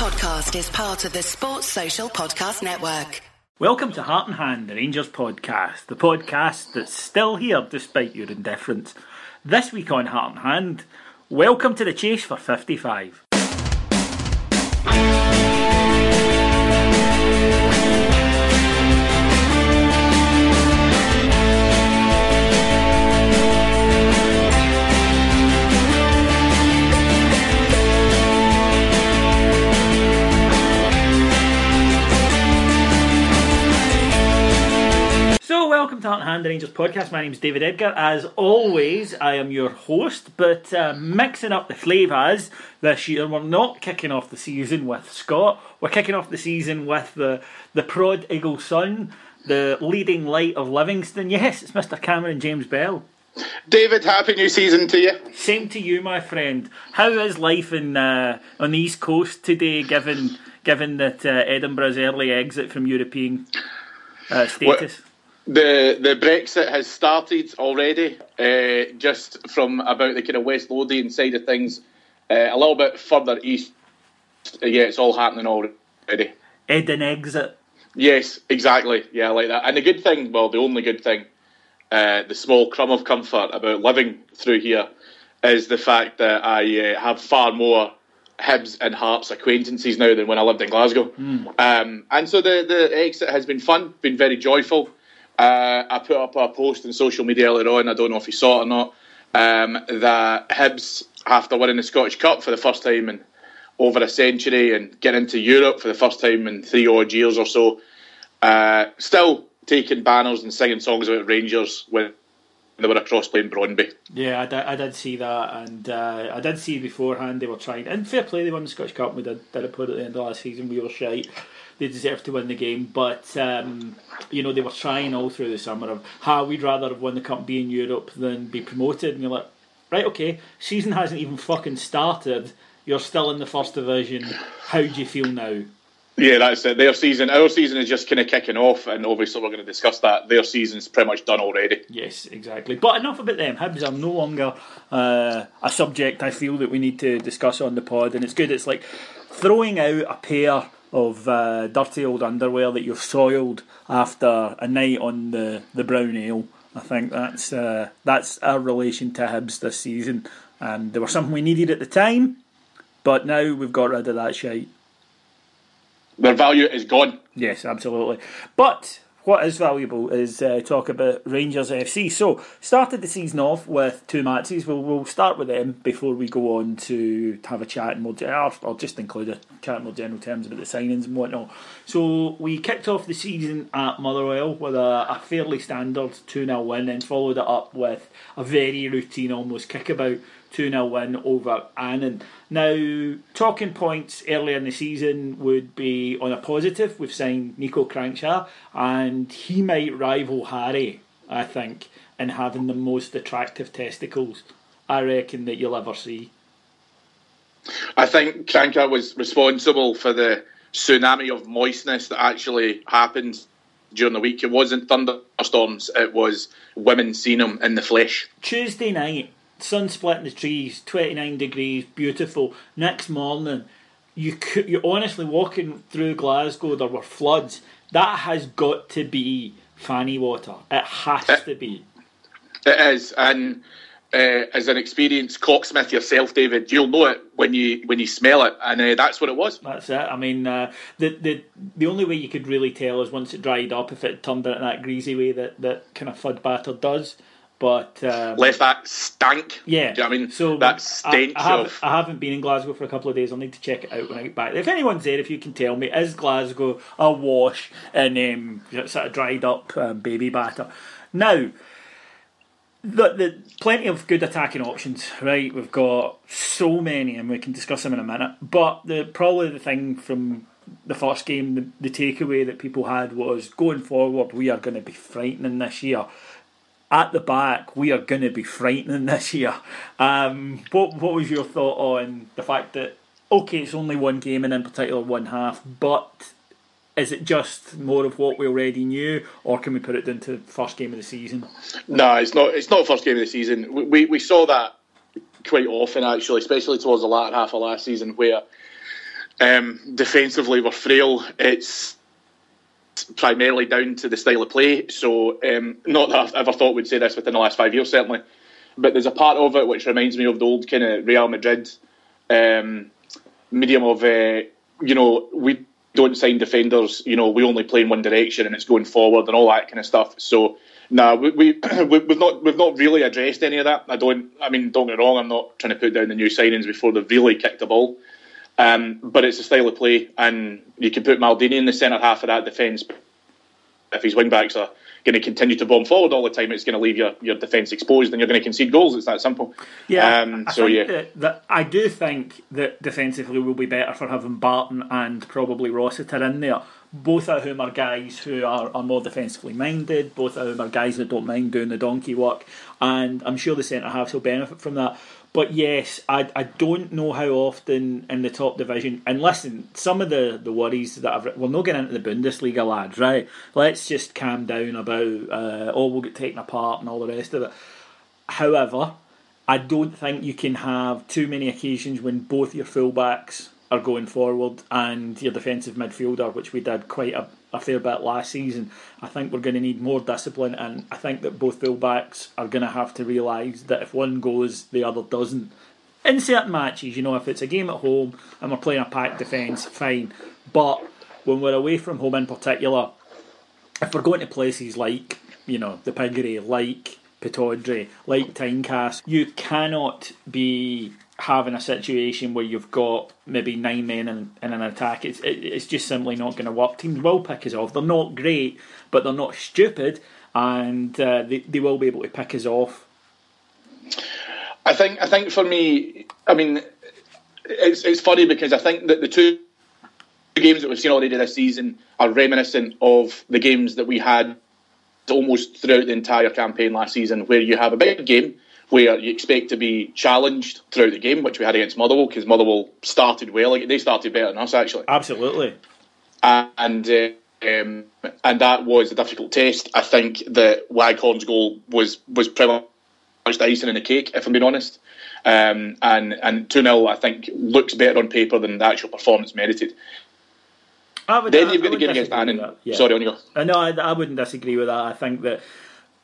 podcast is part of the Sports Social Podcast Network. Welcome to Heart and Hand, the Rangers podcast, the podcast that's still here despite your indifference. This week on Heart and Hand, welcome to the chase for 55. Welcome to and Hand, the Rangers podcast. My name is David Edgar. As always, I am your host, but uh, mixing up the flavours this year, we're not kicking off the season with Scott. We're kicking off the season with the, the prodigal son, the leading light of Livingston. Yes, it's Mr. Cameron James Bell. David, happy new season to you. Same to you, my friend. How is life in uh, on the East Coast today, given given that uh, Edinburgh's early exit from European uh, status? The the Brexit has started already, uh, just from about the kind of West Lothian side of things, uh, a little bit further east. Yeah, it's all happening already. Eden exit. Yes, exactly. Yeah, I like that. And the good thing, well, the only good thing, uh, the small crumb of comfort about living through here, is the fact that I uh, have far more Hibs and Hearts acquaintances now than when I lived in Glasgow. Um, and so the the exit has been fun, been very joyful. Uh, I put up a post on social media earlier on. I don't know if you saw it or not. Um, that Hibs, after winning the Scottish Cup for the first time in over a century and getting into Europe for the first time in three odd years or so, uh, still taking banners and singing songs about Rangers when they were across playing Brondby. Yeah, I did, I did see that, and uh, I did see beforehand they were trying. And fair play, they won the Scottish Cup. We did, did a put at the end of last season. We were shite. They deserved to win the game, but um, you know they were trying all through the summer of how we'd rather have won the cup, be in Europe, than be promoted. And you're like, right, okay, season hasn't even fucking started. You're still in the first division. How do you feel now? Yeah, that's it. Their season, our season is just kind of kicking off, and obviously we're going to discuss that. Their season's pretty much done already. Yes, exactly. But enough about them. Hibs are no longer uh, a subject I feel that we need to discuss on the pod, and it's good. It's like throwing out a pair of uh, dirty old underwear that you've soiled after a night on the, the brown ale. I think that's uh, that's our relation to Hibs this season, and they were something we needed at the time, but now we've got rid of that shite. Their value is gone. Yes, absolutely. But what is valuable is uh, talk about Rangers FC. So, started the season off with two matches. We'll, we'll start with them before we go on to have a chat and we'll, I'll, I'll just include a chat in more general terms about the signings and whatnot. So, we kicked off the season at Motherwell with a, a fairly standard 2 0 win and followed it up with a very routine, almost kickabout 2 0 win over Annan. Now, talking points earlier in the season would be on a positive. We've signed Niko Kranjcar, and he might rival Harry, I think, in having the most attractive testicles I reckon that you'll ever see. I think Kranjcar was responsible for the tsunami of moistness that actually happened during the week. It wasn't thunderstorms, it was women seeing him in the flesh. Tuesday night, sun splitting the trees, 29 degrees, beautiful. Next morning, you could, you're honestly walking through Glasgow, there were floods. That has got to be fanny water. It has to be. It is, and uh, as an experienced cocksmith yourself, David, you'll know it when you when you smell it, and uh, that's what it was. That's it. I mean, uh, the the the only way you could really tell is once it dried up if it turned out in that greasy way that that kind of fud batter does. But um, Left that stank. yeah, Do you know what I mean? so that stench I, I, have, of. I haven't been in Glasgow for a couple of days. I'll need to check it out when I get back. If anyone's there, if you can tell me, is Glasgow awash in um, sort of dried up um, baby batter? Now, the, the plenty of good attacking options, right? We've got so many, and we can discuss them in a minute. But the probably the thing from the first game, the, the takeaway that people had was going forward, we are going to be frightening this year. At the back, we are going to be frightening this year. Um, what what was your thought on the fact that okay, it's only one game and in particular one half, but is it just more of what we already knew, or can we put it into the first game of the season? No, it's not. It's not first game of the season. We, we we saw that quite often actually, especially towards the latter half of last season, where Um, defensively, we're frail. It's primarily down to the style of play. So, um, not that I've ever thought we'd say this within the last five years, certainly, but there's a part of it which reminds me of the old kind of Real Madrid um, medium of, uh, you know, we don't sign defenders. You know, we only play in one direction and it's going forward and all that kind of stuff. So. No, we, we we've not we've not really addressed any of that. I don't. I mean, don't get wrong. I'm not trying to put down the new signings before they've really kicked the ball. Um, but it's a style of play, and you can put Maldini in the centre half of that defence. If his wing backs are going to continue to bomb forward all the time, it's going to leave your, your defence exposed, and you're going to concede goals. It's that simple. Yeah. Um, I so yeah, that, that I do think that defensively will be better for having Barton and probably Rossiter in there. Both of whom are guys who are, are more defensively minded. Both of whom are guys that don't mind doing the donkey work, and I'm sure the centre halves will benefit from that. But yes, I, I don't know how often in the top division. And listen, some of the, the worries that I've we're not getting into the Bundesliga, lads. Right? Let's just calm down about uh, oh we'll get taken apart and all the rest of it. However, I don't think you can have too many occasions when both your fullbacks are going forward and your defensive midfielder, which we did quite a, a fair bit last season. I think we're going to need more discipline, and I think that both fullbacks are going to have to realise that if one goes, the other doesn't. In certain matches, you know, if it's a game at home and we're playing a packed defence, fine. But when we're away from home in particular, if we're going to places like, you know, the Piggery, like Pittodrie, like Tynecastle, you cannot be having a situation where you've got maybe nine men in, in an attack. It's it, it's just simply not going to work. Teams will pick us off. They're not great, but they're not stupid, and uh, they they will be able to pick us off. I think I think for me, I mean, it's it's funny because I think that the two games that we've seen already this season are reminiscent of the games that we had almost throughout the entire campaign last season, where you have a big game where you expect to be challenged throughout the game, which we had against Motherwell, because Motherwell started well. Like, they started better than us, actually. Absolutely. And uh, um, and that was a difficult test. I think that Waghorn's goal was was pretty much the icing in the cake, if I'm being honest. Um, and and 2 0, I think, looks better on paper than the actual performance merited. Would, then you've got the game against Annan. Yeah. Sorry, on you go. No, I, I wouldn't disagree with that. I think that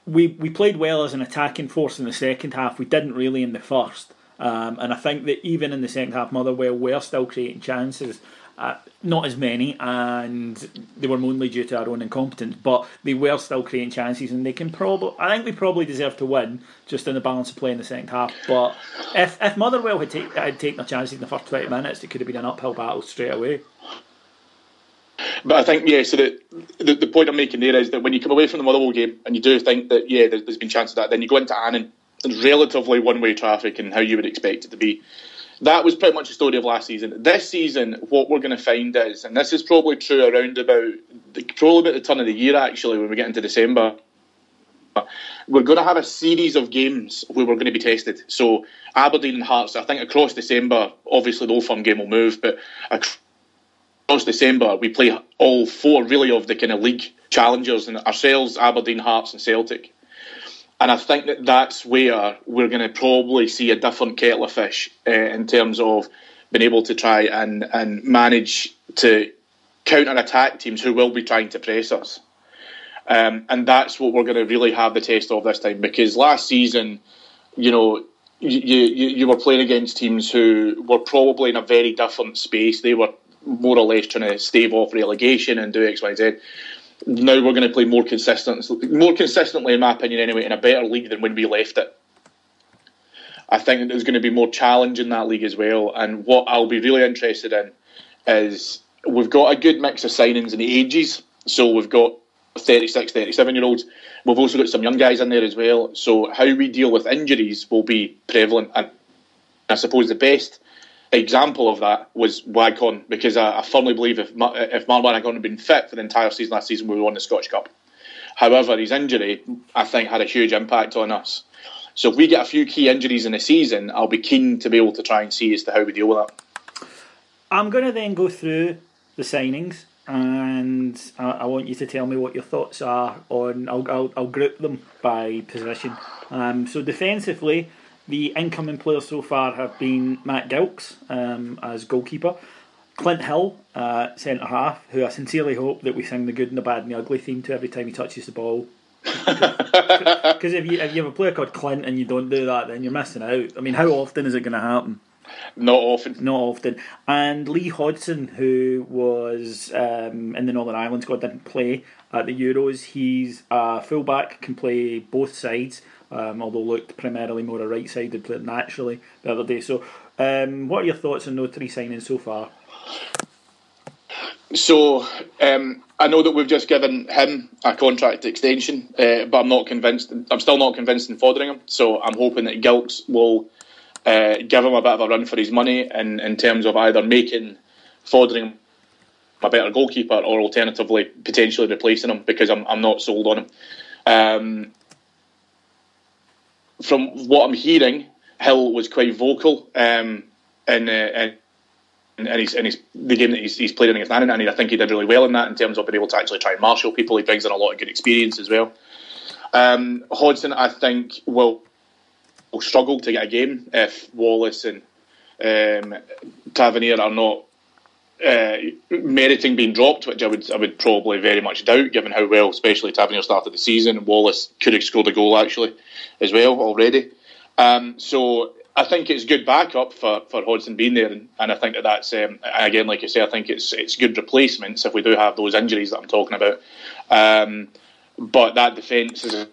we we played well as an attacking force in the second half. We didn't really in the first, um, and I think that even in the second half, Motherwell were still creating chances. Uh, not as many, and they were mainly due to our own incompetence. But they were still creating chances, and they can probably. I think we probably deserve to win, just in the balance of play in the second half. But if if Motherwell had, take, had taken their chances in the first twenty minutes, it could have been an uphill battle straight away. But I think, yeah, so the, the, the point I'm making there is that when you come away from the Motherwell game and you do think that, yeah, there's, there's been chances of that, then you go into Annan, and relatively one way traffic and how you would expect it to be. That was pretty much the story of last season. This season, what we're going to find is, and this is probably true around about, probably about the turn of the year actually, when we get into December, we're going to have a series of games where we're going to be tested. So Aberdeen and Hearts, I think across December, obviously the Old Firm game will move, but across December we play all four really of the kind of league challengers and ourselves, Aberdeen, Hearts, and Celtic. And I think that that's where we're going to probably see a different kettle of fish uh, in terms of being able to try and, and manage to counter attack teams who will be trying to press us. Um, and that's what we're going to really have the test of this time because last season, you know, you, you, you were playing against teams who were probably in a very different space. They were more or less trying to stave off relegation and do X, Y, Z. Now we're going to play more consistent, more consistently, in my opinion, anyway, in a better league than when we left it. I think there's going to be more challenge in that league as well. And what I'll be really interested in is we've got a good mix of signings in the ages. So we've got 36, 37 year olds. We've also got some young guys in there as well. So how we deal with injuries will be prevalent. And I suppose the best example of that was Waghorn because I, I firmly believe if if Mark Waghorn had been fit for the entire season last season, we would have won the Scottish Cup. However, his injury, I think, had a huge impact on us. So if we get a few key injuries in the season, I'll be keen to be able to try and see as to how we deal with that. I'm going to then go through the signings, and I, I want you to tell me what your thoughts are on. I'll I'll, I'll group them by position. Um, so defensively, the incoming players so far have been Matt Gilks um, as goalkeeper. Clint Hill, uh, centre half, who I sincerely hope that we sing the good and the bad and the ugly theme to every time he touches the ball. Because if you if you have a player called Clint and you don't do that, then you're missing out. I mean, how often is it going to happen? Not often. Not often. And Lee Hodson, who was um, in the Northern Ireland squad, didn't play at the Euros. He's a fullback, can play both sides, um, although looked primarily more a right sided player naturally the other day. So, um, what are your thoughts on those three signings so far? So um, I know that we've just given him a contract extension, uh, but I'm not convinced. I'm still not convinced in Foderingham. So I'm hoping that Gilks will uh, give him a bit of a run for his money in, in terms of either making Foderingham a better goalkeeper or alternatively potentially replacing him because I'm, I'm not sold on him. Um, from what I'm hearing, Hill was quite vocal um, in, uh, in and he's, and he's the game that he's, he's played against Annan, and I think he did really well in that in terms of being able to actually try and marshal people. He brings in a lot of good experience as well. Um, Hodson, I think, will will struggle to get a game if Wallace and um, Tavernier are not uh, meriting being dropped, which I would I would probably very much doubt, given how well, especially Tavernier started the season. Wallace could have scored a goal actually as well already. Um, so I think it's good backup for, for Hodson being there, and, and I think that that's um, again, like you say, I think it's it's good replacements if we do have those injuries that I'm talking about. Um, but that defence, as I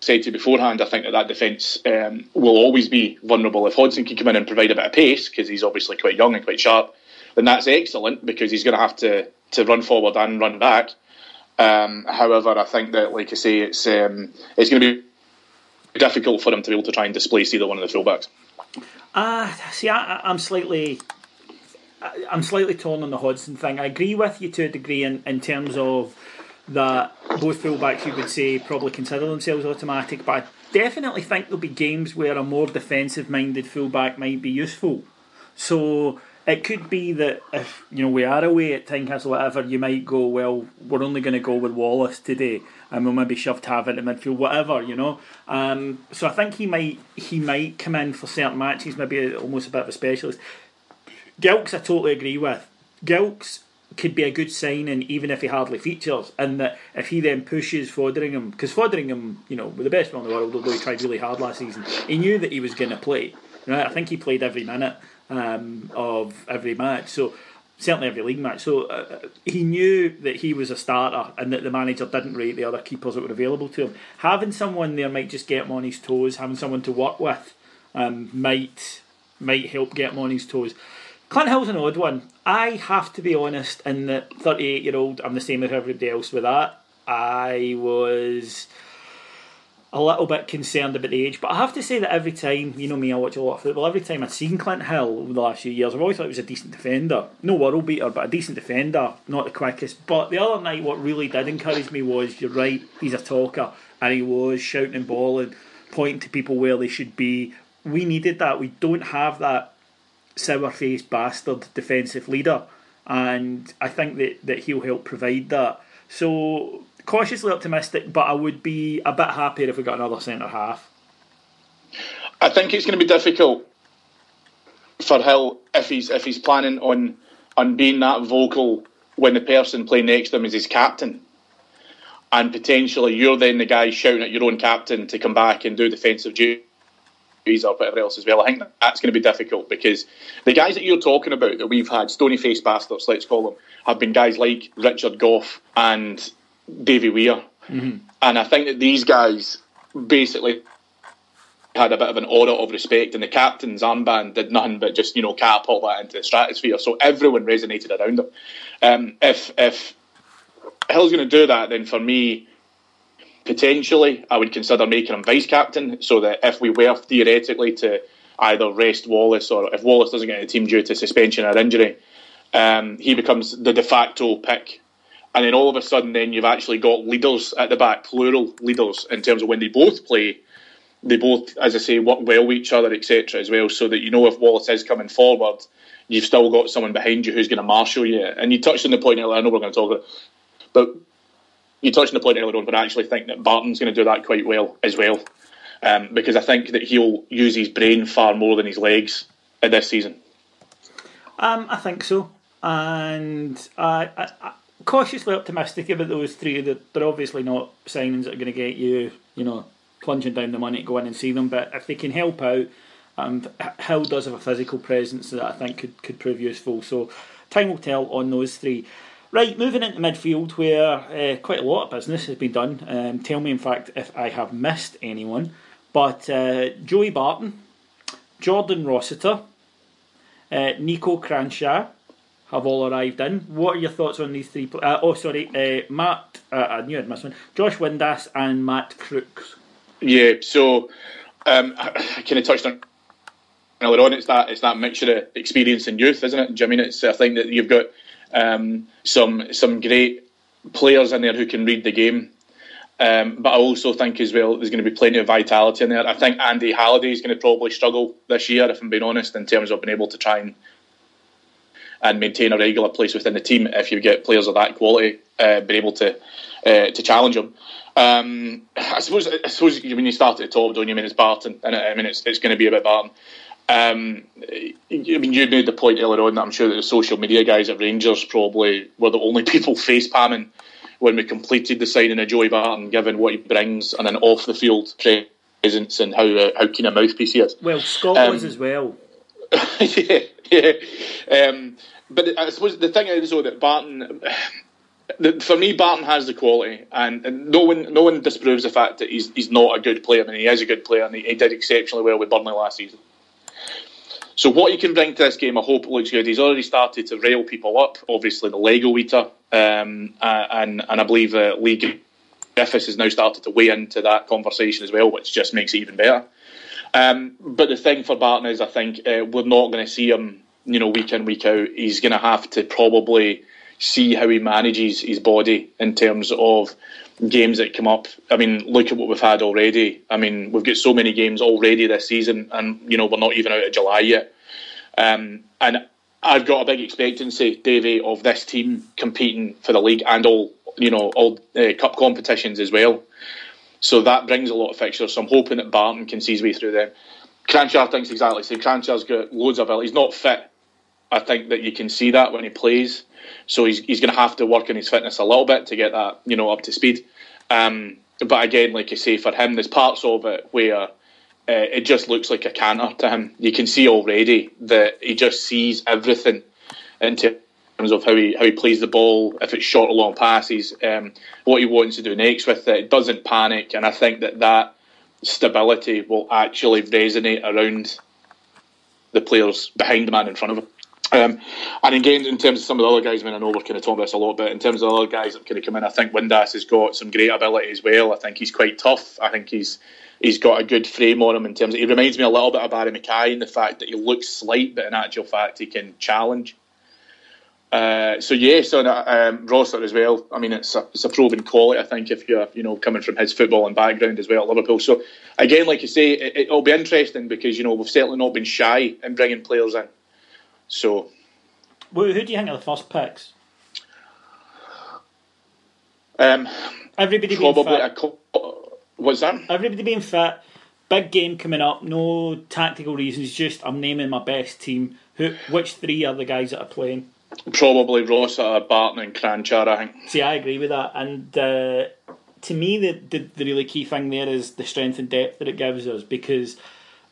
said to you beforehand, I think that that defence um, will always be vulnerable. If Hodson can come in and provide a bit of pace, because he's obviously quite young and quite sharp, then that's excellent because he's going to have to to run forward and run back. Um, however, I think that, like I say, it's um, it's going to be difficult for him to be able to try and displace either one of the fullbacks. Uh, see, I, am slightly, I'm slightly torn on the Hodson thing. I agree with you to a degree in, in terms of that both fullbacks you would say probably consider themselves automatic, but I definitely think there'll be games where a more defensive-minded fullback might be useful. So it could be that if you know we are away at Tynecastle, whatever, you might go, well, we're only going to go with Wallace today, and we'll maybe shove Tav into midfield, whatever, you know. Um, so I think he might he might come in for certain matches, maybe almost a bit of a specialist. Gilks, I totally agree with. Gilks could be a good signing even if he hardly features, and that if he then pushes Foderingham, because Foderingham, you know, with the best one in the world, although he tried really hard last season, he knew that he was going to play. Right? I think he played every minute um, of every match. So certainly every league match. So uh, he knew that he was a starter and that the manager didn't rate the other keepers that were available to him. Having someone there might just get him on his toes. Having someone to work with um, might might help get him on his toes. Clint Hill's an odd one. I have to be honest. In the 38 year old, I'm the same as everybody else with that. I was a little bit concerned about the age. But I have to say that every time, you know me, I watch a lot of football. Every time I've seen Clint Hill over the last few years, I've always thought he was a decent defender. No world beater, but a decent defender. Not the quickest. But the other night, what really did encourage me was, you're right, he's a talker. And he was shouting and bawling, pointing to people where they should be. We needed that. We don't have that sour faced bastard defensive leader. And I think that, that he'll help provide that. So cautiously optimistic, but I would be a bit happier if we got another centre half. I think it's going to be difficult for Hill if he's if he's planning on on being that vocal when the person playing next to him is his captain, and potentially you're then the guy shouting at your own captain to come back and do defensive duties or whatever else as well. I think that's going to be difficult because the guys that you're talking about that we've had stony faced bastards, let's call them, have been guys like Richard Gough and Davy Weir. Mm-hmm. And I think that these guys basically had a bit of an aura of respect, and the captain's armband did nothing but just you know catapult that into the stratosphere. So everyone resonated around him. Um, if if Hill's going to do that, then for me, potentially, I would consider making him vice captain, so that if we were theoretically to either rest Wallace or if Wallace doesn't get the team due to suspension or injury, um, he becomes the de facto pick and then all of a sudden, then you've actually got leaders at the back, plural leaders, in terms of when they both play. They both, as I say, work well with each other, etc. As well, so that you know if Wallace is coming forward, you've still got someone behind you who's going to marshal you. And you touched on the point earlier. I know we're going to talk about, but you touched on the point earlier on. But I actually think that Barton's going to do that quite well as well, um, because I think that he'll use his brain far more than his legs in this season. Um, I think so. and I, I cautiously optimistic about those three. They're, they're obviously not signings that are going to get you, you know, plunging down the money to go in and see them. But if they can help out, and Hill does have a physical presence that I think could could prove useful. So time will tell on those three. Right, moving into midfield where uh, quite a lot of business has been done. Um, tell me, in fact, if I have missed anyone. But uh, Joey Barton, Jordan Rossiter, uh, Niko Kranjcar have all arrived in. What are your thoughts on these three? Uh, oh, sorry, uh, Matt. Uh, I knew I'd missed one. Josh Windass and Matt Crooks. Yeah, so um, I, kind of touched on earlier on. It's that it's that mixture of experience and youth, isn't it? I mean it's? I think that you've got um, some some great players in there who can read the game. Um, but I also think as well there's going to be plenty of vitality in there. I think Andy Halliday is going to probably struggle this year, if I'm being honest, in terms of being able to try and and maintain a regular place within the team if you get players of that quality uh, being able to uh, to challenge them. Um, I suppose I suppose when you start at the top, don't you? I mean it's Barton, and I mean it's it's going to be about Barton. Um, I mean, you made the point earlier on that I'm sure that the social media guys at Rangers probably were the only people face palming when we completed the signing of Joey Barton, given what he brings and an off the field presence and how uh, how keen a mouthpiece he is. Well, Scott um, was as well. yeah, yeah. Um, but I suppose the thing is though that Barton. For me, Barton has the quality, and, and, no one no one disproves the fact that he's he's not a good player. I mean, he is a good player, and he, he did exceptionally well with Burnley last season. So what he can bring to this game, I hope it looks good. He's already started to rail people up. Obviously, the Lego eater, um, and and I believe uh, Leigh Griffiths has now started to weigh into that conversation as well, which just makes it even better. Um, but the thing for Barton is, I think uh, we're not going to see him, you know, week in week out. He's going to have to probably see how he manages his body in terms of games that come up. I mean, look at what we've had already. I mean, we've got so many games already this season, and you know we're not even out of July yet. Um, and I've got a big expectancy, Davey, of this team competing for the league and all you know all uh, cup competitions as well. So that brings a lot of fixtures. So I'm hoping that Barton can see his way through them. Kranjcar thinks exactly the same. Kranjcar's got loads of ability. He's not fit. I think that you can see that when he plays. So he's he's going to have to work on his fitness a little bit to get that you know up to speed. Um, but again, like I say, for him, there's parts of it where uh, it just looks like a canter to him. You can see already that he just sees everything in terms of how he how he plays the ball, if it's short or long passes, um, what he wants to do next with it. Doesn't panic, and I think that that stability will actually resonate around the players behind the man in front of him. Um, and again, in terms of some of the other guys, I mean, I know we're kind of talking about this a lot, but in terms of the other guys that kind of come in, I think Windass has got some great ability as well. I think he's quite tough. I think he's he's got a good frame on him in terms of, he reminds me a little bit of Barry McKay in the fact that he looks slight, but in actual fact he can challenge. Uh, so yeah, so um, Rossiter as well. I mean, it's a, it's a proven quality. I think if you're you know coming from his football and background as well at Liverpool. So again, like you say, it, it'll be interesting because you know we've certainly not been shy in bringing players in. So, well, who do you think are the first picks? Um, Everybody probably being fit. A, what's that? Everybody being fit. Big game coming up. No tactical reasons. Just I'm naming my best team. Who? Which three are the guys that are playing? Probably Rossiter, Barton, and Kranjcar. I think. See, I agree with that. And uh, to me, the, the the really key thing there is the strength and depth that it gives us because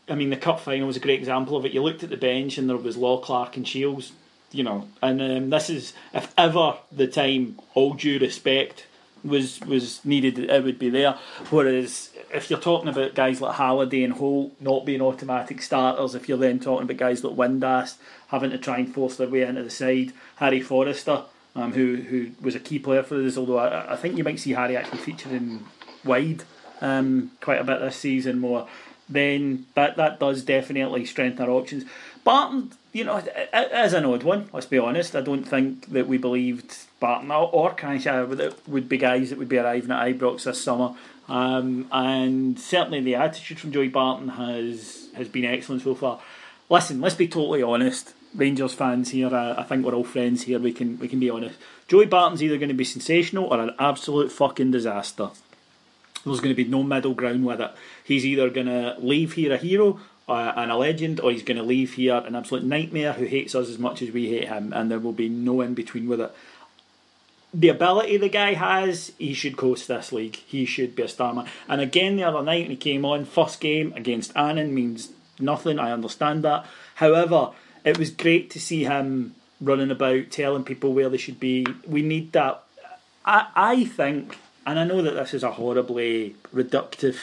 I mean, the cup final was a great example of it. You looked at the bench and there was Law, Clark, and Shields, you know, and um, this is, if ever the time, all due respect, was was needed, it would be there. Whereas if you're talking about guys like Halliday and Holt not being automatic starters, if you're then talking about guys like Windass having to try and force their way into the side, Harry Forrester, um, who who was a key player for us, although I, I think you might see Harry actually featuring wide um, quite a bit this season more then that that does definitely strengthen our options. Barton, you know, as an odd one. Let's be honest. I don't think that we believed Barton or Kranjcar would be guys that would be arriving at Ibrox this summer. Um, and certainly the attitude from Joey Barton has has been excellent so far. Listen, let's be totally honest. Rangers fans here, I, I think we're all friends here. We can we can be honest. Joey Barton's either going to be sensational or an absolute fucking disaster. There's going to be no middle ground with it. He's either going to leave here a hero uh, and a legend, or he's going to leave here an absolute nightmare who hates us as much as we hate him, and there will be no in between with it. The ability the guy has, he should coast this league. He should be a star man. And again, the other night when he came on, first game against Annan means nothing. I understand that. However, it was great to see him running about, telling people where they should be. We need that. I, I think, and I know that this is a horribly reductive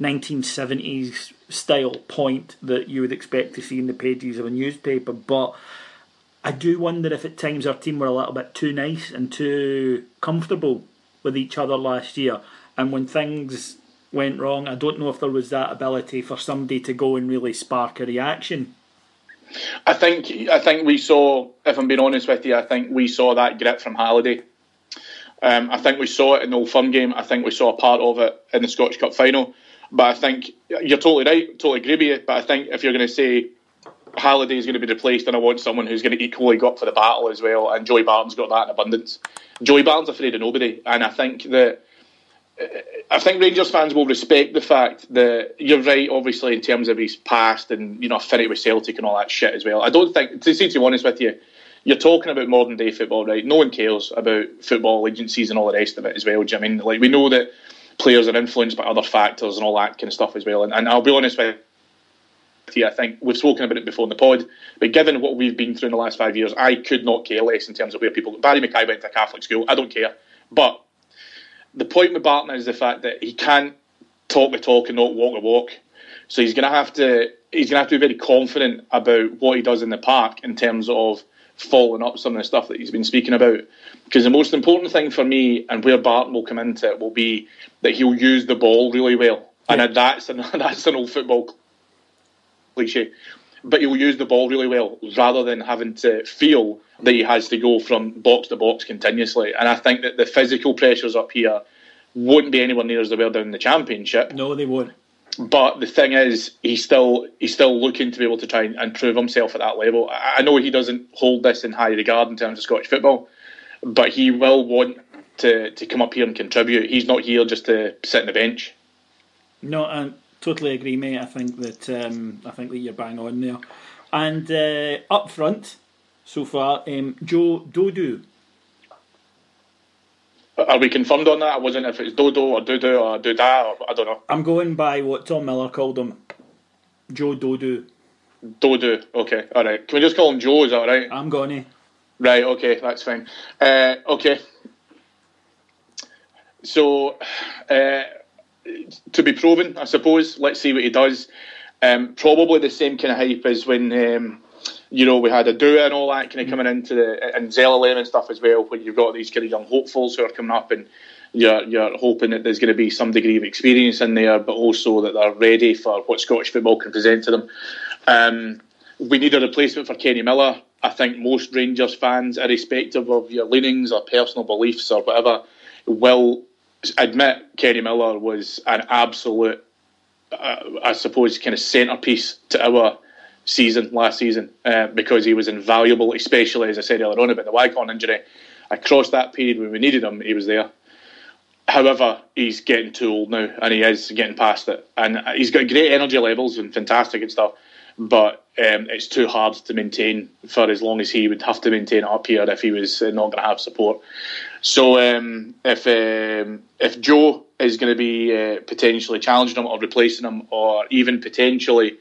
1970s style point that you would expect to see in the pages of a newspaper, but I do wonder if at times our team were a little bit too nice and too comfortable with each other last year. And when things went wrong, I don't know if there was that ability for somebody to go and really spark a reaction. I think I think we saw, if I'm being honest with you, I think we saw that grit from Halliday. Um, I think we saw it in the Old Firm game. I think we saw a part of it in the Scottish Cup final. But I think you're totally right, totally agree with you. But I think if you're going to say Halliday is going to be replaced, and I want someone who's going to equally go up for the battle as well, and Joey Barton's got that in abundance. Joey Barton's afraid of nobody, and I think that. Uh, I think Rangers fans will respect the fact that you're right, obviously, in terms of his past and you know affinity with Celtic and all that shit as well. I don't think, to see to be honest with you, you're talking about modern day football, right? No one cares about football agencies and all the rest of it as well. Do you I mean like we know that players are influenced by other factors and all that kind of stuff as well. And, and I'll be honest with you, I think we've spoken about it before in the pod, but given what we've been through in the last five years, I could not care less in terms of where people. Barry McKay went to a Catholic school. I don't care, but the point with Barton is the fact that he can't talk the talk and not walk the walk. So he's going to have to he's going to have to be very confident about what he does in the park in terms of following up some of the stuff that he's been speaking about. Because the most important thing for me and where Barton will come into it will be that he'll use the ball really well. Yeah. And that's an, that's an old football cliche. But he'll use the ball really well rather than having to feel that he has to go from box to box continuously. And I think that the physical pressures up here won't be anywhere near as they were down in the championship. No, they won't. But the thing is, he's still he's still looking to be able to try and, and prove himself at that level. I, know he doesn't hold this in high regard in terms of Scottish football, but he will want to, to come up here and contribute. He's not here just to sit on the bench. No, I totally agree, mate. I think that um, I think that you're bang on there. And uh, up front, so far, um, Joe Dodo. Are we confirmed on that? I wasn't if it's Dodo or Dodo or Duda or I don't know. I'm going by what Tom Miller called him, Joe Dodo. Dodo. Okay, all right. Can we just call him Joe? Is that all right? I'm going to. Right, okay, that's fine. Uh, okay. So, uh, to be proven, I suppose. Let's see what he does. Um, probably the same kind of hype as when um, you know we had Adua and all that kind of coming into the and Zelalem and stuff as well. When you've got these kind of young hopefuls who are coming up and you're you're hoping that there's going to be some degree of experience in there, but also that they're ready for what Scottish football can present to them. Um, we need a replacement for Kenny Miller. I think most Rangers fans, irrespective of your leanings or personal beliefs or whatever, will admit Kenny Miller was an absolute, uh, I suppose, kind of centrepiece to our season last season uh, because he was invaluable, especially as I said earlier on about the Waghorn injury. Across that period when we needed him, he was there. However, he's getting too old now, and he is getting past it. And he's got great energy levels and fantastic and stuff but um, it's too hard to maintain for as long as he would have to maintain up here if he was not going to have support. So um, if um, if Joe is going to be uh, potentially challenging him or replacing him, or even potentially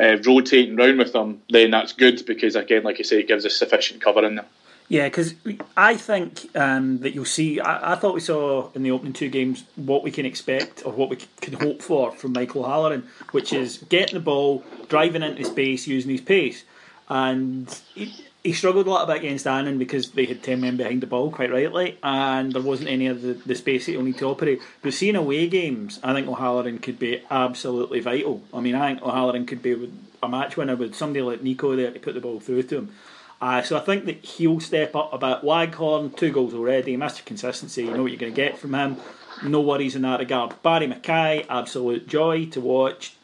uh, rotating round with him, then that's good because again, like I say, it gives us sufficient cover in there. Yeah, because I think um, that you'll see. I, I, thought we saw in the opening two games what we can expect or what we can hope for from Michael O'Halloran, which is getting the ball, driving into space, using his pace. And he, he struggled a lot against Annan because they had 10 men behind the ball, quite rightly, and there wasn't any of the, the space that he'll need to operate. But seeing away games, I think O'Halloran could be absolutely vital. I mean, I think O'Halloran could be a match winner with somebody like Nico there to put the ball through to him. Uh, so I think that he'll step up a bit. Waghorn, two goals already, master Consistency, you know what you're going to get from him. No worries in that regard. Barry McKay, absolute joy to watch.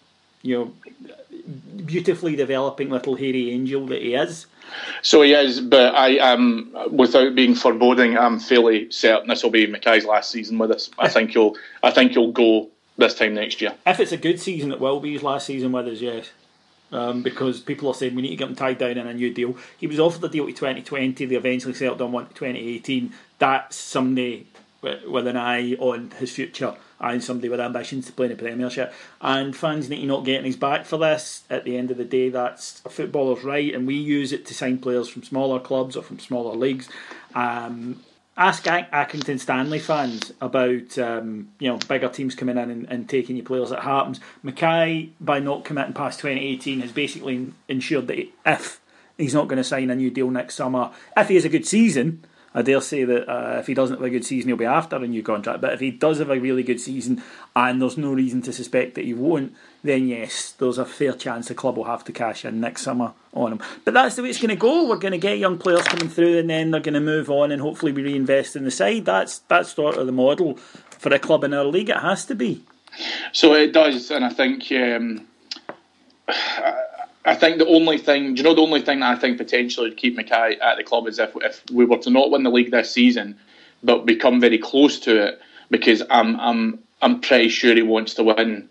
You know, beautifully developing little hairy angel that he is. So he is, but I am, without being foreboding, I'm fairly certain this will be McKay's last season with us. I think he'll, I think he'll go this time next year. If it's a good season, it will be his last season with us. Yes. Um, because people are saying we need to get him tied down in a new deal. He was offered a deal to 2020. They eventually settled on one to 2018. That's somebody with an eye on his future and somebody with ambitions to play in the Premiership. And fans need to not getting his back for this. At the end of the day, that's a footballer's right, and we use it to sign players from smaller clubs or from smaller leagues. Um, ask Accrington Stanley fans about um, you know bigger teams coming in and, and taking your players. It happens. McKay, by not committing past 2018, has basically ensured that if he's not going to sign a new deal next summer, if he has a good season, I dare say that uh, if he doesn't have a good season, he'll be after a new contract. But if he does have a really good season, and there's no reason to suspect that he won't, then yes, there's a fair chance the club will have to cash in next summer on him. But that's the way it's going to go. We're going to get young players coming through, and then they're going to move on, and hopefully we reinvest in the side. That's that's sort of the model for a club in our league. It has to be. So it does, and I think. Um, I think the only thing, do you know, the only thing that I think potentially would keep McKay at the club is if if we were to not win the league this season, but become very close to it, because I'm I'm I'm pretty sure he wants to win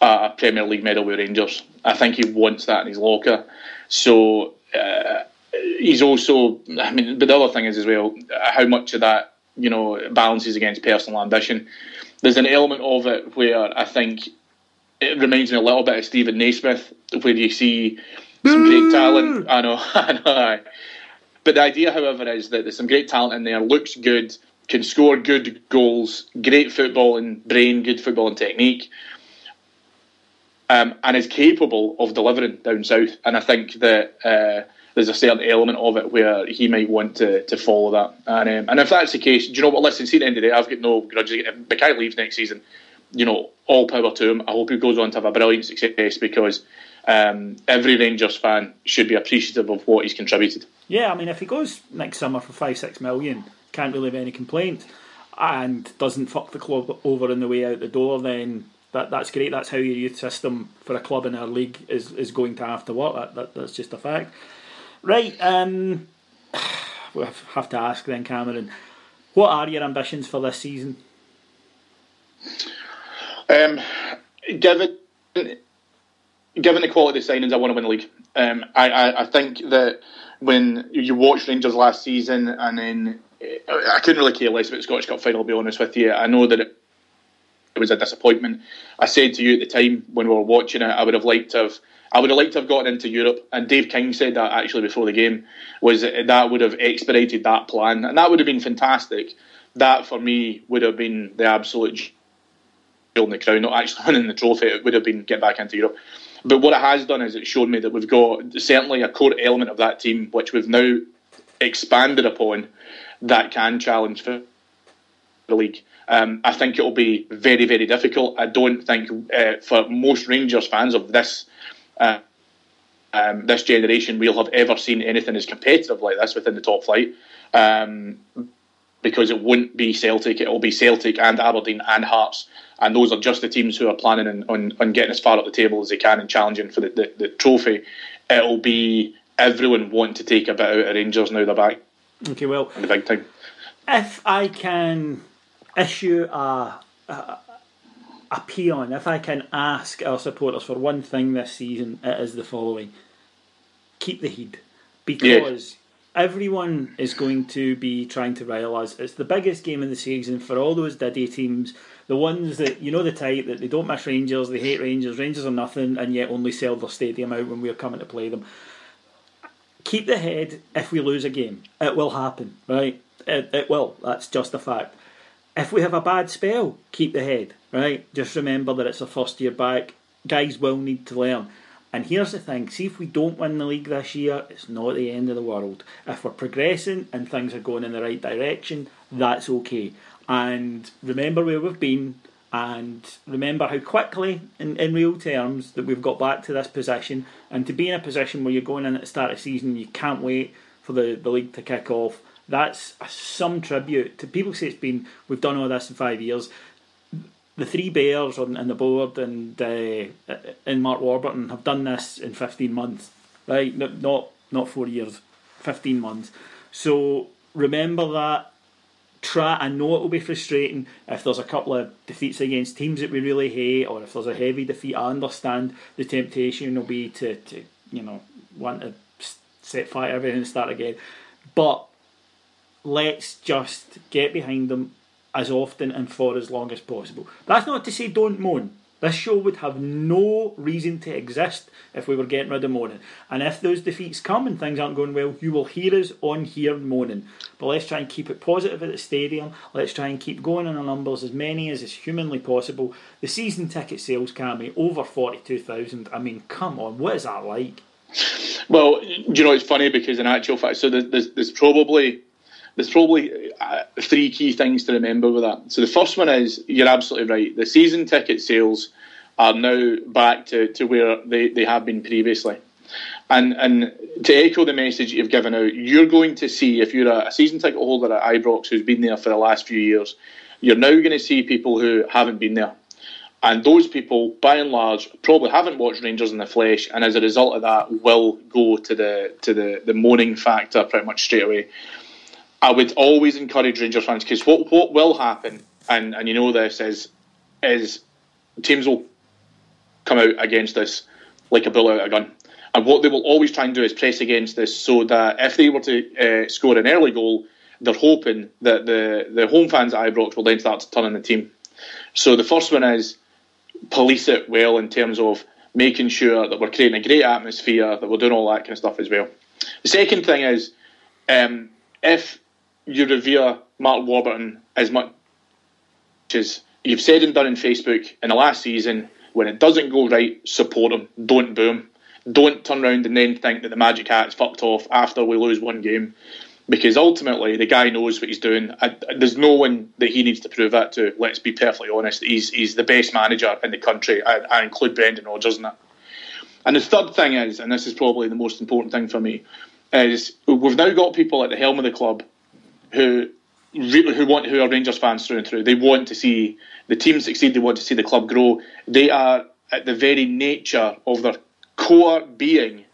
a Premier League medal with Rangers. I think he wants that in his locker. So uh, he's also, I mean, but the other thing is as well how much of that you know balances against personal ambition. There's an element of it where I think it reminds me a little bit of Steven Naismith, where you see some great talent. I know, I know. But the idea, however, is that there's some great talent in there, looks good, can score good goals, great football and brain, good football and technique, um, and is capable of delivering down south. And I think that uh, there's a certain element of it where he might want to, to follow that. And, um, and if that's the case, do you know what? Listen, see, the end of the day, I've got no grudges. If McKay leaves next season, you know, all power to him. I hope he goes on to have a brilliant success because um, every Rangers fan should be appreciative of what he's contributed. Yeah, I mean, if he goes next summer for five, six million, can't really have any complaint, and doesn't fuck the club over in the way out the door, then that that's great. That's how your youth system for a club in our league is, is going to have to work. That, that that's just a fact. Right, um, we have to ask then, Cameron, what are your ambitions for this season? Um, given given the quality of signings, I want to win the league. Um, I, I, I think that when you watch Rangers last season, and then I couldn't really care less about the Scottish Cup final. To be honest with you, I know that it, it was a disappointment. I said to you at the time when we were watching it, I would have liked to have. I would have liked to have gotten into Europe, and Dave King said that actually before the game was that would have expedited that plan, and that would have been fantastic. That for me would have been the absolute in the crown, not actually winning the trophy. It would have been get back into Europe. But what it has done is it showed me that we've got certainly a core element of that team which we've now expanded upon that can challenge for the league. Um, I think it will be very, very difficult. I don't think uh, for most Rangers fans of this uh, um, this generation we'll have ever seen anything as competitive like this within the top flight. Um, because it won't be Celtic, it will be Celtic and Aberdeen and Hearts and those are just the teams who are planning on, on, on getting as far up the table as they can and challenging for the, the, the trophy. It'll be everyone want to take a bit out of Rangers now they're back. Okay, well, in the big time. If I can issue a, a a peon, if I can ask our supporters for one thing this season, it is the following: keep the heat, because. Yeah everyone is going to be trying to rile us. It's the biggest game in the season for all those Diddy teams the ones that you know the type that they don't miss Rangers, they hate Rangers, Rangers are nothing, and yet only sell their stadium out when we're coming to play them. Keep the head if we lose a game. It will happen, right? It, it will. That's just a fact. If we have a bad spell, keep the head, right? Just remember that it's a first year back. Guys will need to learn. And here's the thing see, if we don't win the league this year, it's not the end of the world. If we're progressing and things are going in the right direction, that's okay and remember where we've been and remember how quickly, in, in real terms, that we've got back to this position. And to be in a position where you're going in at the start of the season, you can't wait for the, the league to kick off. That's some tribute to people say it's been we've done all this in five years. The three bears on, on the board and uh, and Mark Warburton have done this in fifteen months, right? Not not four years, fifteen months. So remember that try. I know it will be frustrating if there's a couple of defeats against teams that we really hate, or if there's a heavy defeat. I understand the temptation will be to, to you know want to set fire everything and start again, but let's just get behind them as often and for as long as possible. That's not to say don't moan. This show would have no reason to exist if we were getting rid of moaning. And if those defeats come and things aren't going well, you will hear us on here moaning. But let's try and keep it positive at the stadium. Let's try and keep going in the numbers, as many as is humanly possible. The season ticket sales be over 42,000. I mean, come on, what is that like? Well, you know, it's funny because in actual fact, so there's, there's probably there's probably uh, three key things to remember with that. So the first one is you're absolutely right. The season ticket sales are now back to, to where they, they have been previously. And and to echo the message you've given out, you're going to see if you're a, season ticket holder at Ibrox who's been there for the last few years, you're now going to see people who haven't been there. And those people, by and large, probably haven't watched Rangers in the flesh, and as a result of that, will go to the to the, the moaning factor pretty much straight away. I would always encourage Rangers fans because what what will happen, and, and you know this is is teams will come out against this like a bullet out of a gun. And what they will always try and do is press against this so that if they were to uh, score an early goal, they're hoping that the, the home fans at Ibrox will then start to turn on the team. So the first one is police it well in terms of making sure that we're creating a great atmosphere, that we're doing all that kind of stuff as well. The second thing is um, if you revere Mark Warburton as much as you've said and done in Facebook in the last season, when it doesn't go right, support him. Don't boo him. Don't turn around and then think that the Magic Hat's fucked off after we lose one game. Because ultimately, the guy knows what he's doing. I, there's no one that he needs to prove that to. Let's be perfectly honest. He's he's the best manager in the country. I, I include Brendan Rodgers in that. And the third thing is, and this is probably the most important thing for me, is we've now got people at the helm of the club who really, who want who are Rangers fans through and through. They want to see the team succeed. They want to see the club grow. They are at the very nature of their core being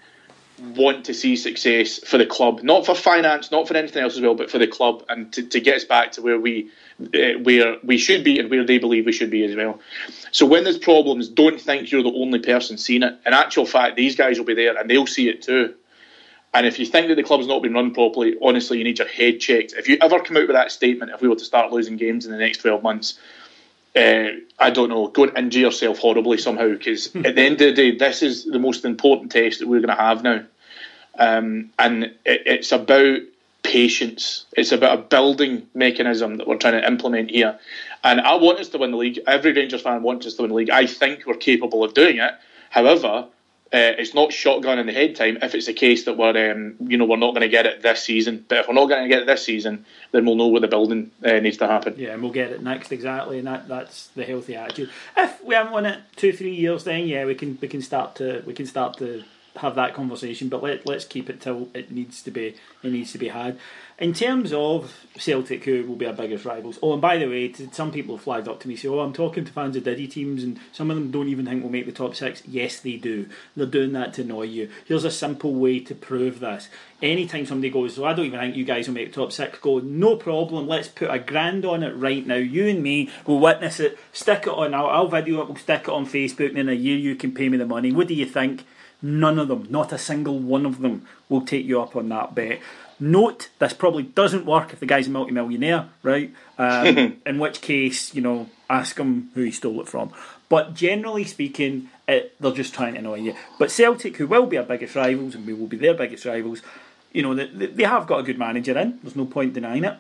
want to see success for the club, not for finance, not for anything else as well, but for the club and to, to get us back to where we uh, where we should be and where they believe we should be as well. So when there's problems, don't think you're the only person seeing it. In actual fact, these guys will be there and they'll see it too. And if you think that the club's not been run properly, honestly, you need your head checked. If you ever come out with that statement, if we were to start losing games in the next 12 months, uh, I don't know, go and injure yourself horribly somehow, because at the end of the day, this is the most important test that we're going to have now. Um, and it, it's about patience. It's about a building mechanism that we're trying to implement here. And I want us to win the league. Every Rangers fan wants us to win the league. I think we're capable of doing it. However, uh, it's not shotgun in the head time if it's the case that we're um, you know we're not going to get it this season. But if we're not going to get it this season, then we'll know where the building uh, needs to happen. Yeah, and we'll get it next exactly, and that, that's the healthy attitude. If we haven't won it two three years, then yeah, we can we can start to we can start to have that conversation. But let let's keep it till it needs to be it needs to be had. In terms of Celtic, who will be our biggest rivals. Oh, and by the way, some people have flagged up to me say, "Oh, I'm talking to fans of Diddy teams, and some of them don't even think we'll make the top six. Yes, they do. They're doing that to annoy you. Here's a simple way to prove this. Anytime somebody goes, "Oh, I don't even think you guys will make the top six, go, "No problem. Let's put a grand on it right now. You and me will witness it. Stick it on. I'll, I'll video it. We'll stick it on Facebook, and in a year you can pay me the money. What do you think?" None of them, not a single one of them, will take you up on that bet. Note this probably doesn't work if the guy's a multimillionaire, right? Um, in which case, you know, ask him who he stole it from. But generally speaking, it, they're just trying to annoy you. But Celtic, who will be our biggest rivals, and we will be their biggest rivals, you know, they, they have got a good manager in. There's no point denying it.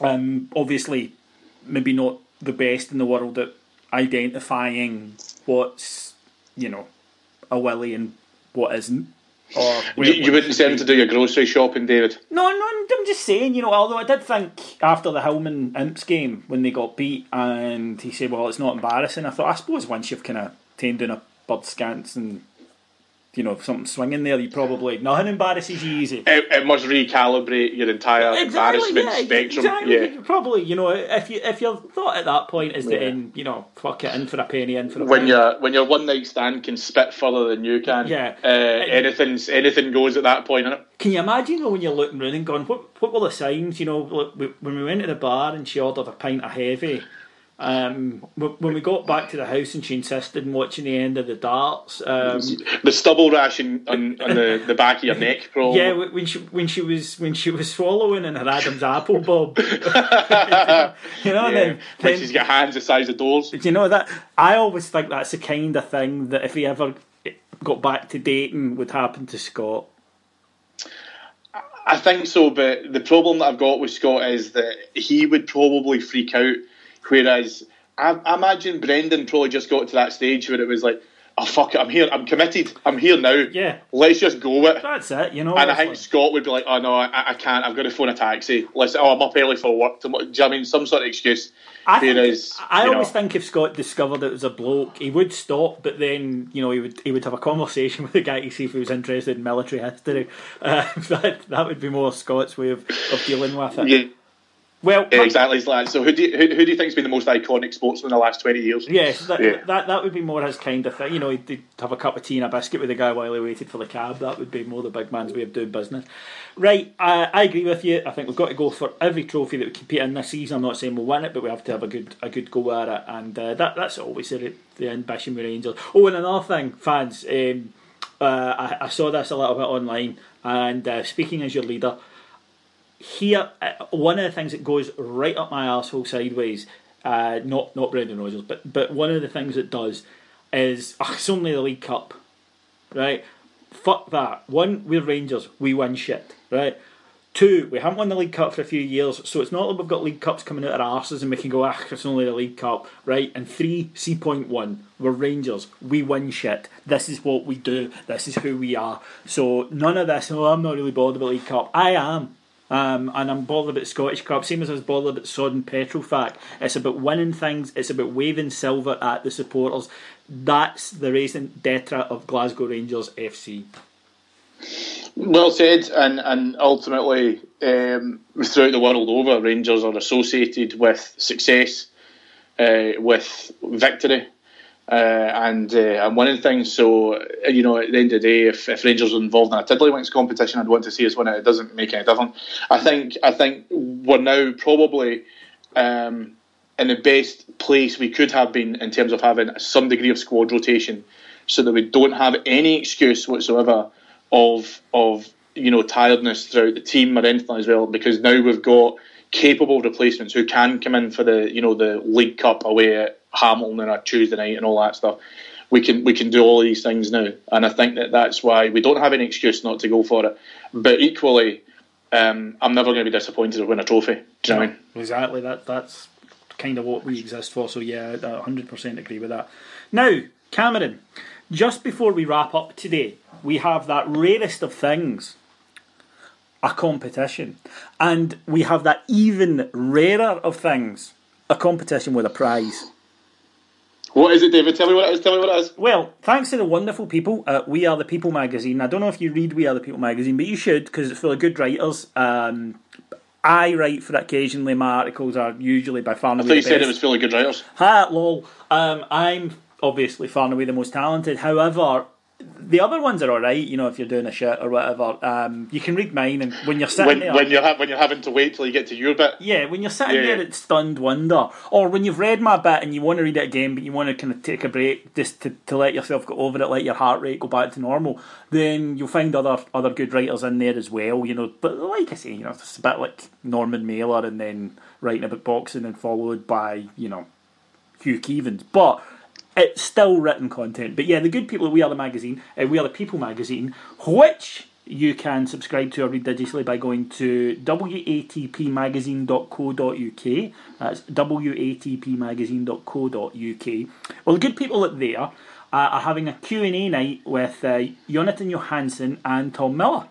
Um, obviously, maybe not the best in the world at identifying what's, you know, a willy and what isn't. Or you, you wouldn't send him to do your grocery shopping, David. No, no, I'm just saying, you know, although I did think after the Hillman Imps game when they got beat and he said, well, it's not embarrassing, I thought, I suppose once you've kind of tamed in a bird scants and you know something swinging there, you probably nothing embarrasses you easy. It, it must recalibrate your entire embarrassment yeah, spectrum. Exactly. Yeah. Probably, you know, if you if your thought at that point is that in, you know, fuck it, in for a penny, in for a When pound. your when your one night stand can spit further than you can, Yeah. uh, anything's anything goes at that point. Innit? Can you imagine though, when you're looking around and going, what what were the signs? You know, when we went to the bar and she ordered a pint of heavy. Um, when we got back to the house and she insisted on watching the end of the darts. Um, The stubble ration on, on the, the back of your neck, probably. yeah, when she when she was when she was swallowing in her Adam's apple, Bob. you know, Yeah. then, when then she's got hands the size of doors. Do you know that? I always think that's the kind of thing that if he ever got back to dating would happen to Scott. I think so, but the problem that I've got with Scott is that he would probably freak out, whereas I, I imagine Brendan probably just got to that stage where it was like, oh fuck it, I'm here, I'm committed, I'm here now. Yeah. let's just go with it. That's it, you know. And I think like- Scott would be like, "Oh no, I, I can't. I've got to phone a taxi. Listen, oh, I'm up early for work. Tomorrow. Do you know what I mean some sort of excuse?" I, think- Whereas, I always know, think if Scott discovered it was a bloke, he would stop, but then you know he would he would have a conversation with the guy to see if he was interested in military history. Uh, that that would be more Scott's way of, of dealing with it. yeah, Well, yeah, exactly. So who do you, who, who do you think's been the most iconic sportsman in the last twenty years? Yes, that, Yeah. that that would be more his kind of thing. You know, he'd, have a cup of tea and a biscuit with the guy while he waited for the cab. That would be more the big man's way of doing business. Right, I, I agree with you. I think we've got to go for every trophy that we compete in this season. I'm not saying we'll win it, but we have to have a good a good go at it, and uh, that that's always the, the ambition with Rangers. Oh, and another thing, fans. Um, uh, I, I saw this a little bit online, and uh, speaking as your leader, here uh, one of the things that goes right up my asshole sideways uh, not not Brendan Rodgers but but one of the things it does is oh, it's only the League Cup right? Fuck that. One we're Rangers. We win shit right? Two we haven't won the League Cup for a few years so it's not like we've got League Cups coming out our arses and we can go ah it's only the League Cup right? And three C point one we're Rangers. We win shit. This is what we do. This is who we are. So none of this oh I'm not really bothered about League Cup. I am um, and I'm bothered about Scottish Cup, same as I was bothered about Sod Petrofac. It's about winning things, it's about waving silver at the supporters. That's the raison d'etre of Glasgow Rangers FC. Well said, and and ultimately, um, throughout the world over, Rangers are associated with success, uh, with victory, uh, and uh, and winning things. So you know, at the end of the day, if, if Rangers are involved in a tiddlywinks competition, I'd want to see us win it. It doesn't make any difference. I think I think we're now probably. Um, in the best place we could have been in terms of having some degree of squad rotation, so that we don't have any excuse whatsoever of of you know tiredness throughout the team or anything as well. Because now we've got capable replacements who can come in for the you know the League Cup away at Hamilton on a Tuesday night and all that stuff. We can we can do all these things now, and I think that that's why we don't have any excuse not to go for it. But equally, um, I'm never going to be disappointed to win a trophy. Do you know what I mean? Exactly, that that's kind of what we exist for. So yeah, I 100% agree with that. Now, Cameron, just before we wrap up today, we have that rarest of things, a competition, and we have that even rarer of things, a competition with a prize. What is it, David? Tell me what it is. Tell me what it is. Well, thanks to the wonderful people at We Are the People magazine. I don't know if you read We Are the People magazine, but you should because it's full of good writers. Um, I write for it occasionally. My articles are usually by far and I thought you said it was full of good writers. Ha, lol. Um, I'm obviously far and away the most talented. However, the other ones are alright, you know, if you're doing a shit or whatever. Um, you can read mine, and when you're sitting When, there. when you're ha- when you're having to wait till you get to your bit. yeah, when you're sitting Yeah. there at stunned wonder, or when you've read my bit and you want to read it again, but you want to kind of take a break just to, to let yourself go over it, let your heart rate go back to normal, then you'll find other other good writers in there as well, you know. But like I say, you know, it's a bit like Norman Mailer and then writing about boxing and followed by, you know, Hugh Keevins. But it's still written content. But yeah, the good people at We Are the Magazine, uh, We Are the People magazine, which you can subscribe to or read digitally by going to watpmagazine.co.uk. That's watpmagazine.co.uk. Well, the good people at there uh, are having a Q&A night with uh, Jonatan Johansson and Tom Miller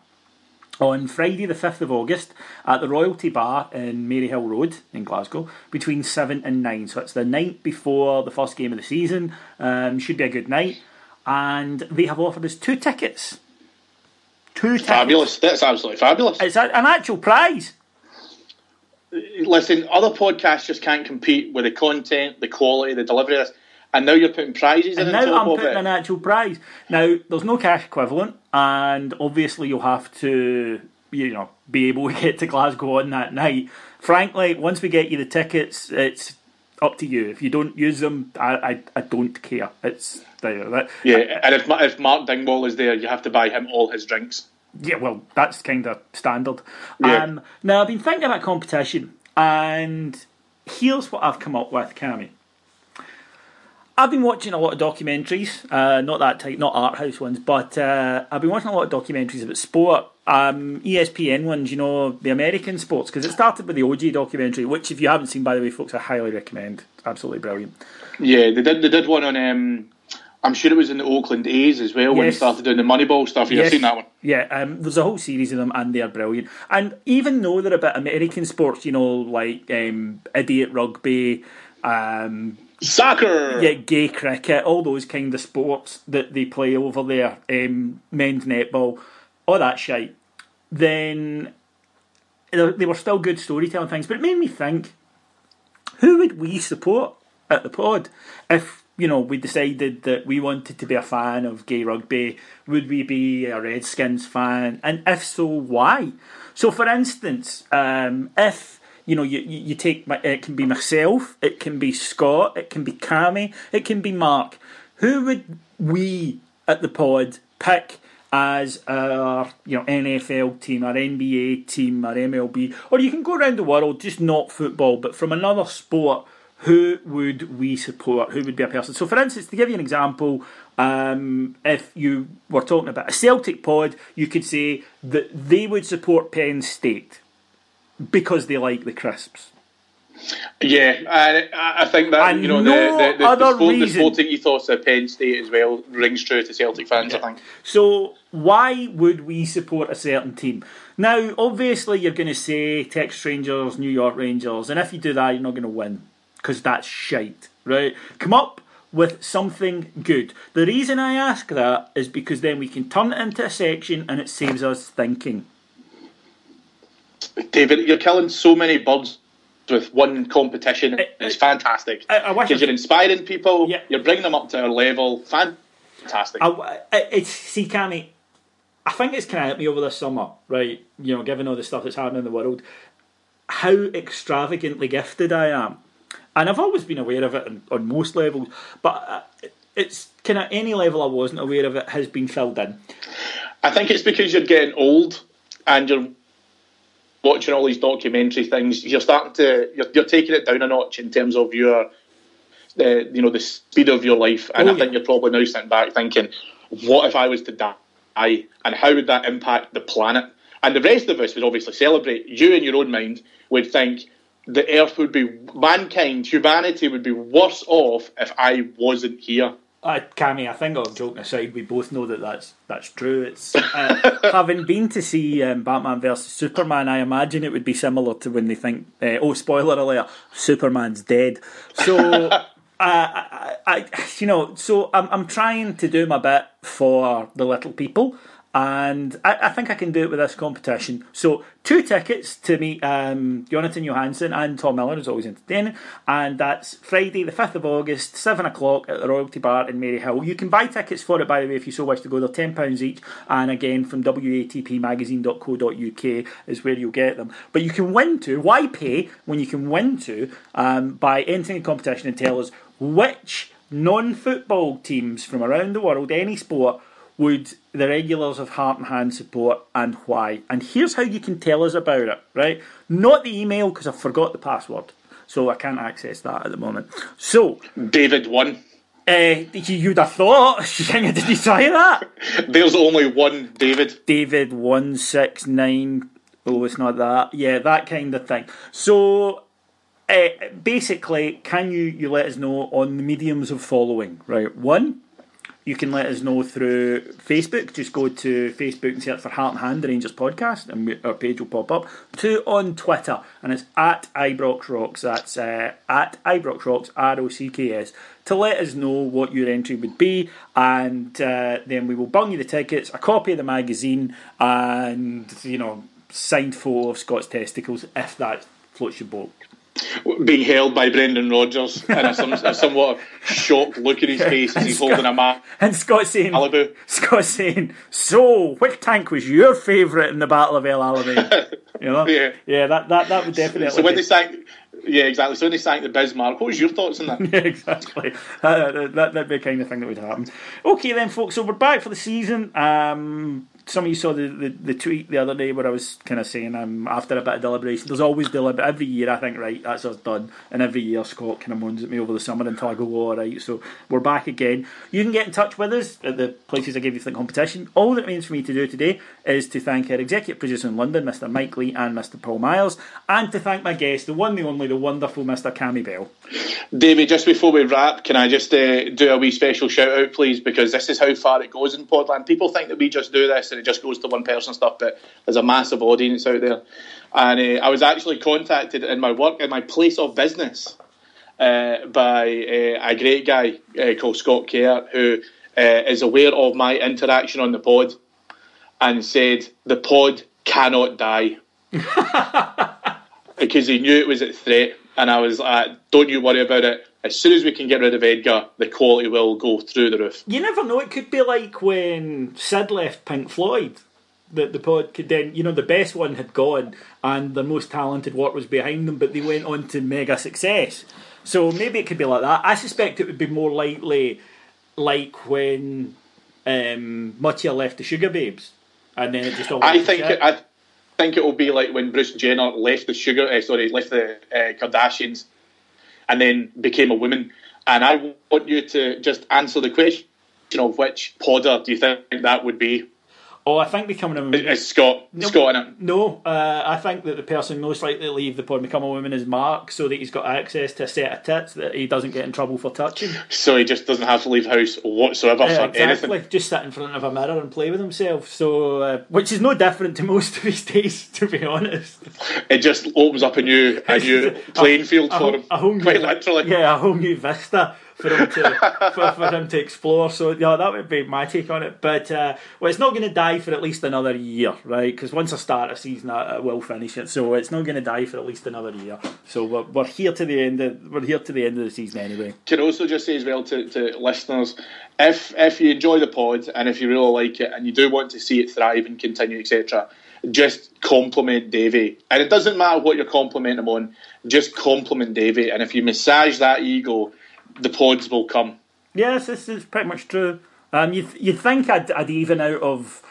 on Friday, the 5th of August, at the Royalty Bar in Maryhill Road in Glasgow between 7 and 9. So it's the night before the first game of the season. Um, should be a good night. and they have offered us two tickets. Two tickets. Fabulous. That's absolutely fabulous. It's a, an actual prize. Listen, other podcasts just can't compete with the content, the quality, the delivery of this. And now you're putting prizes And in now I'm putting it. an actual prize. Now, there's no cash equivalent, and obviously you'll have to, you know, be able to get to Glasgow on that night. Frankly, once we get you the tickets, it's up to you. If you don't use them, I, I, I don't care. It's there. That, Yeah, and if, if Mark Dingwall is there, you have to buy him all his drinks. Yeah, well, that's kind of standard. Yeah. Um, now, I've been thinking about competition, and here's what I've come up with, Cammy. I've been watching a lot of documentaries, uh, not that type, not art house ones, but uh, I've been watching a lot of documentaries about sport. Um, ESPN ones, you know, the American sports, because it started with the O.J. documentary, which, if you haven't seen, by the way, folks, I highly recommend. Absolutely brilliant. Yeah, they did. They did one on. Um, I'm sure it was in the Oakland A's as well when they started doing the Moneyball stuff. You've Yes. seen that one. Yeah, um, there's a whole series of them, and they are brilliant. And even though they're about American sports, you know, like um, idiot rugby, um, Soccer. yeah, gay cricket, all those kind of sports that they play over there, um, men's netball, all that shite, then they they were still good storytelling things. But it made me think, who would we support at the pod if you know we decided that we wanted to be a fan of gay rugby? Would we be a Redskins fan? And if so, why? So, for instance, um, if you know, you, you take my, it can be myself, it can be Scott, it can be Cammy, it can be Mark. Who would we at the pod pick as our you know NFL team, our NBA team, our MLB, or you can go around the world, just not football, but from another sport. Who would we support? Who would be a person? So, for instance, to give you an example, um, if you were talking about a Celtic pod, you could say that they would support Penn State because they like the crisps. Yeah, I I think that And you know no the, the, the, other the, sport, the sporting ethos of Penn State as well rings true to Celtic fans. I think. So why would we support a certain team? Now, obviously, you're going to say Texas Rangers, New York Rangers, and if you do that, you're not going to win because that's shite, right? Come up with something good. The reason I ask that is because then we can turn it into a section and it saves us thinking. David, you're killing so many birds with one competition. I- It's fantastic because you're inspiring people. Yeah. You're bringing them up to our level. Fantastic. I, it's see, Cammy, I think it's kind of helped me over the summer, right? You know, given all the stuff that's happening in the world, how extravagantly gifted I am, and I've always been aware of it on, on most levels, but uh, it's kind of any level I wasn't aware of it has been filled in. I think it's because you're getting old and you're watching all these documentary things. You're starting to you're, you're taking it down a notch in terms of your the you know the speed of your life. And Oh, I think yeah. you're probably now sitting back thinking, what if I was to die, and how would that impact the planet? And the rest of us would obviously celebrate. You in your own mind would think the Earth would be mankind, humanity would be worse off if I wasn't here. Uh, Cammy, I think, all joking aside, we both know that that's that's true. It's uh, having been to see um, Batman versus Superman. I imagine it would be similar to when they think, uh, oh, spoiler alert, Superman's dead. So, uh, I, I, you know, so I'm I'm trying to do my bit for the little people. And I, I think I can do it with this competition. So, two tickets to meet um, Jonatan Johansson and Tom Miller is always entertaining. And that's Friday, the 5th of August, 7 o'clock at the Royalty Bar in Maryhill. You can buy tickets for it, by the way, if you so wish to go. They're £10 each. And again, from watpmagazine.co.uk is where you'll get them. But you can win to, why pay when you can win to, um, by entering a competition and tell us which non football teams from around the world, any sport, would the regulars of Heart and Hand support and why? And here's how you can tell us about it, right? Not the email because I forgot the password, so I can't access that at the moment. So, David won. uh, you'd have thought, did you try that? There's only one David. David one six nine. Oh, it's not that. Yeah, that kind of thing. So, uh, basically, can you you let us know on the mediums of following? Right, one, you can let us know through Facebook. Just go to Facebook and search for Heart and Hand, Rangers podcast, and our page will pop up. Two on Twitter, and it's at Ibrox Rocks. That's uh, at Ibrox Rocks, R O C K S, to let us know what your entry would be, and uh, then we will bung you the tickets, a copy of the magazine, and you know, signed photo of Scott's testicles if that floats your boat being held by Brendan Rodgers and a, some, a somewhat shocked look in his face as he's Scott, holding a map. And Scott saying, Malibu. Scott saying, so which tank was your favourite in the Battle of El Alamein? You know, yeah, yeah, that that that would definitely. So when they sang, yeah, exactly. So when they sang the Bismarck, what was your thoughts on that? yeah, exactly. Uh, that that'd be the kind of thing that would happen. Okay, then, folks. So we're back for the season. Um, some of you saw the, the, the, tweet the other day where I was kind of saying I'm after a bit of deliberation, there's always deliberate. Every year I think, right, that's us done. And every year Scott kind of moans at me over the summer until I go, oh, all right. So we're back again. You can get in touch with us at the places I gave you for the competition. All that means for me to do today is to thank our executive producer in London, Mr. Mike Lee and Mr. Paul Miles, and to thank my guest, the one, the only, the wonderful Mr. Cammy Bell. David, just before we wrap, can I just uh, do a wee special shout out, please? Because this is how far it goes in Podland. People think that we just do this and it just goes to one person stuff, but there's a massive audience out there. And uh, I was actually contacted in my work, in my place of business, uh, by uh, a great guy uh, called Scott Kerr, who uh, is aware of my interaction on the pod and said, The pod cannot die. because he knew it was at threat. And I was like, Don't you worry about it as soon as we can get rid of Edgar, the quality will go through the roof. You never know. It could be like when Syd left Pink Floyd That the pod could then, you know, the best one had gone and the most talented work was behind them, but they went on to mega success. So maybe it could be like that. I suspect it would be more likely like when um, Mutya left the Sugababes, and then it just all. I think it, I think it will be like when Bruce Jenner left the sugar. Uh, sorry, left the uh, Kardashians, and then became a woman. And I want you to just answer the question of which podder do you think that would be? Oh, I think becoming a woman. Is Scott no, Scott in it? No, uh, I think that the person most likely to leave the pod and become a woman is Mark, so that he's got access to a set of tits that he doesn't get in trouble for touching. So he just doesn't have to leave house whatsoever for exactly. anything. Just sit in front of a mirror and play with himself. So, uh, which is no different to most of his days, to be honest. It just opens up a new a new playing field a, for him. A whole quite new, literally. Yeah, a whole new vista for him to for, for, him to explore. So yeah, that would be my take on it. But uh, well, it's not going to die for at least another year, right? Because once I start a season, I, I, will finish it. So it's not going to die for at least another year. So we're, we're here to the end. Of, we're here to the end of the season anyway. Can also just say as well to, to listeners, if if you enjoy the pod and if you really like it and you do want to see it thrive and continue, etc just compliment Davy. And it doesn't matter what you're complimenting him on, just compliment Davy. And if you massage that ego the pods will come. Yes, this is pretty much true. Um, you you think I'd, I'd even out of,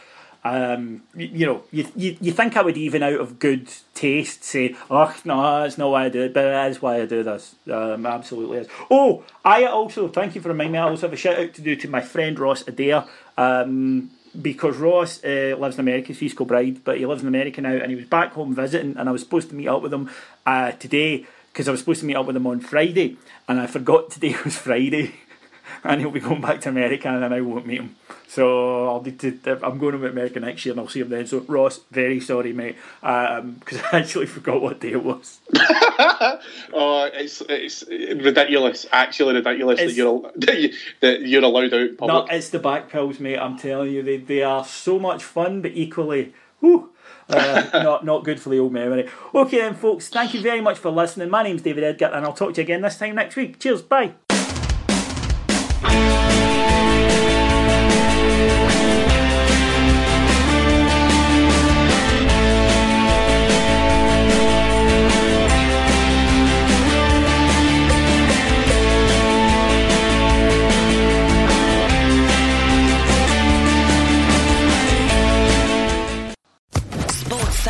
um, you, you know, you, you you think I would even out of good taste say, oh no, that's not why I do it, but is why I do this. Um, absolutely is. Oh, I also thank you for reminding me. I also have a shout out to do to my friend Ross Adair. Um, because Ross uh, lives in America, he's East Kilbride, but he lives in America now, and he was back home visiting, and I was supposed to meet up with him uh, today because I was supposed to meet up with him on Friday, and I forgot today was Friday, and he'll be going back to America, and then I won't meet him. So I'll need to. I'm going to America next year, and I'll see him then. So Ross, very sorry, mate, because um, I actually forgot what day it was. oh, it's it's ridiculous. Actually, ridiculous it's, that you're that you're allowed out. Public. No, it's the back pills, mate. I'm telling you, they they are so much fun, but equally, whew, uh, not not good for the old memory. Okay then, folks. Thank you very much for listening. My name's David Edgar, and I'll talk to you again this time next week. Cheers. Bye.